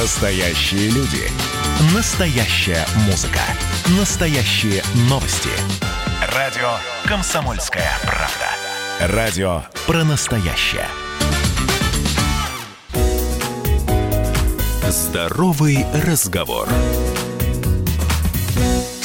Настоящие люди. Настоящая музыка. Настоящие новости. Радио «Комсомольская правда». Радио про настоящее. Здоровый разговор.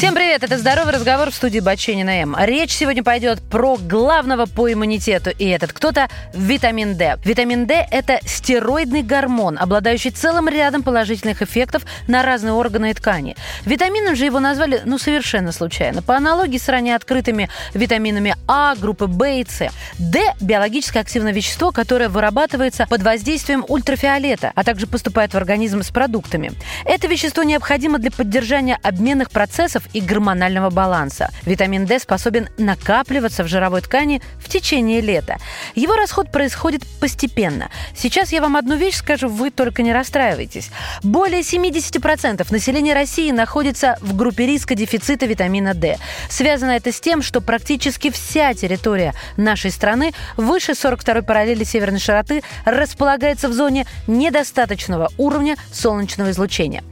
Всем привет, это «Здоровый разговор» в студии Баченина М. Речь сегодня пойдет про главного по иммунитету, и этот кто-то – витамин D. Витамин D – это стероидный гормон, обладающий целым рядом положительных эффектов на разные органы и ткани. Витамином же его назвали, ну, совершенно случайно, по аналогии с ранее открытыми витаминами А, группы В и С. D – биологически активное вещество, которое вырабатывается под воздействием ультрафиолета, а также поступает в организм с продуктами. Это вещество необходимо для поддержания обменных процессов и гормонального баланса. Витамин D способен накапливаться в жировой ткани в течение лета. Его расход происходит постепенно. Сейчас я вам одну вещь скажу, вы только не расстраивайтесь. Более 70% населения России находится в группе риска дефицита витамина D. Связано это с тем, что практически вся территория нашей страны выше 42-й параллели северной широты располагается в зоне недостаточного уровня солнечного излучения.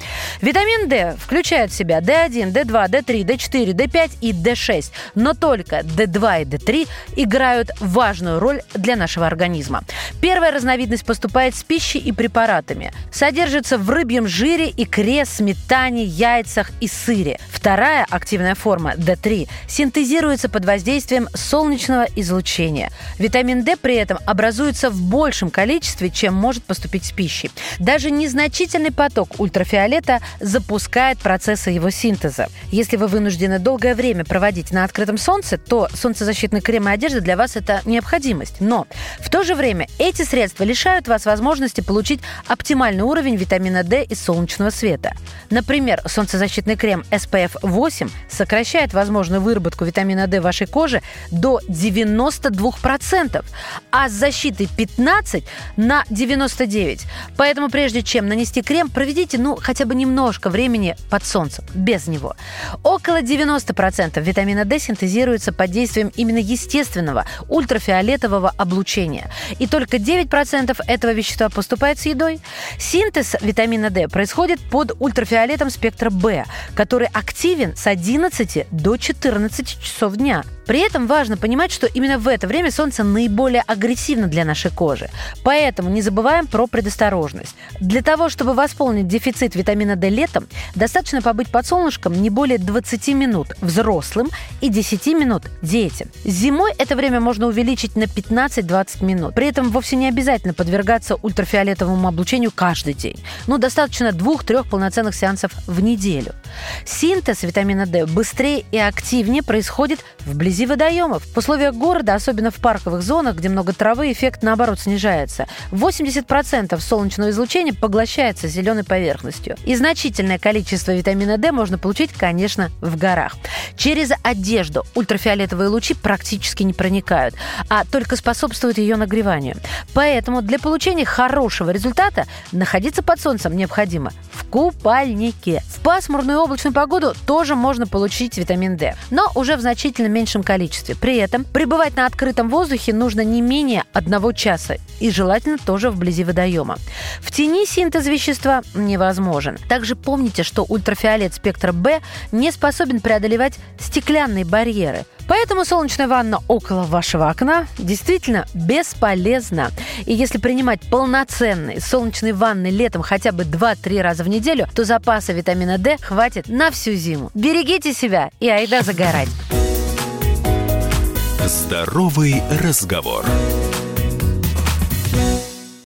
Витамин D включает в себя D1, D2, D3, D4, D5 и D6. Но только D2 и D3 играют важную роль для нашего организма. Первая разновидность поступает с пищей и препаратами. Содержится в рыбьем жире, икре, сметане, яйцах и сыре. Вторая активная форма D3 синтезируется под воздействием солнечного излучения. Витамин D при этом образуется в большем количестве, чем может поступить с пищей. Даже незначительный поток ультрафиолета запускает процессы его синтеза. Если вы вынуждены долгое время проводить на открытом солнце, то солнцезащитный крем и одежда для вас это необходимость. Но в то же время эти средства лишают вас возможности получить оптимальный уровень витамина D из солнечного света. Например, солнцезащитный крем SPF 8 сокращает возможную выработку витамина D вашей коже до 92%, а с защитой 15 на 99. Поэтому прежде чем нанести крем, проведите ну хотя бы немножко времени под солнцем, без него. Около 90% витамина D синтезируется под действием именно естественного ультрафиолетового облучения. И только 9% этого вещества поступает с едой. Синтез витамина D происходит под ультрафиолетом спектра B, который активен с 11 до 14 часов дня. При этом важно понимать, что именно в это время солнце наиболее агрессивно для нашей кожи. Поэтому не забываем про предосторожность. Для того, чтобы восполнить дефицит витамина D летом, достаточно побыть под солнышком не более 20 минут взрослым и 10 минут детям. Зимой это время можно увеличить на 15-20 минут. При этом вовсе не обязательно подвергаться ультрафиолетовому облучению каждый день. Ну, достаточно двух-трех полноценных сеансов в неделю. Синтез витамина D быстрее и активнее происходит вблизи водоемов. В условиях города, особенно в парковых зонах, где много травы, эффект наоборот снижается. 80% солнечного излучения поглощается зеленой поверхностью. И значительное количество витамина D можно получить, конечно, в горах. Через одежду ультрафиолетовые лучи практически не проникают, а только способствуют ее нагреванию. Поэтому для получения хорошего результата находиться под солнцем необходимо в купальнике. В пасмурную облачную погоду тоже можно получить витамин D, но уже в значительно меньшем количестве. При этом пребывать на открытом воздухе нужно не менее одного часа и желательно тоже вблизи водоема. В тени синтез вещества невозможен. Также помните, что ультрафиолет спектра B не способен преодолевать стеклянные барьеры. Поэтому солнечная ванна около вашего окна действительно бесполезна. И если принимать полноценные солнечные ванны летом хотя бы 2-3 раза в неделю, то запаса витамина D хватит на всю зиму. Берегите себя и айда загорать. Здоровый разговор.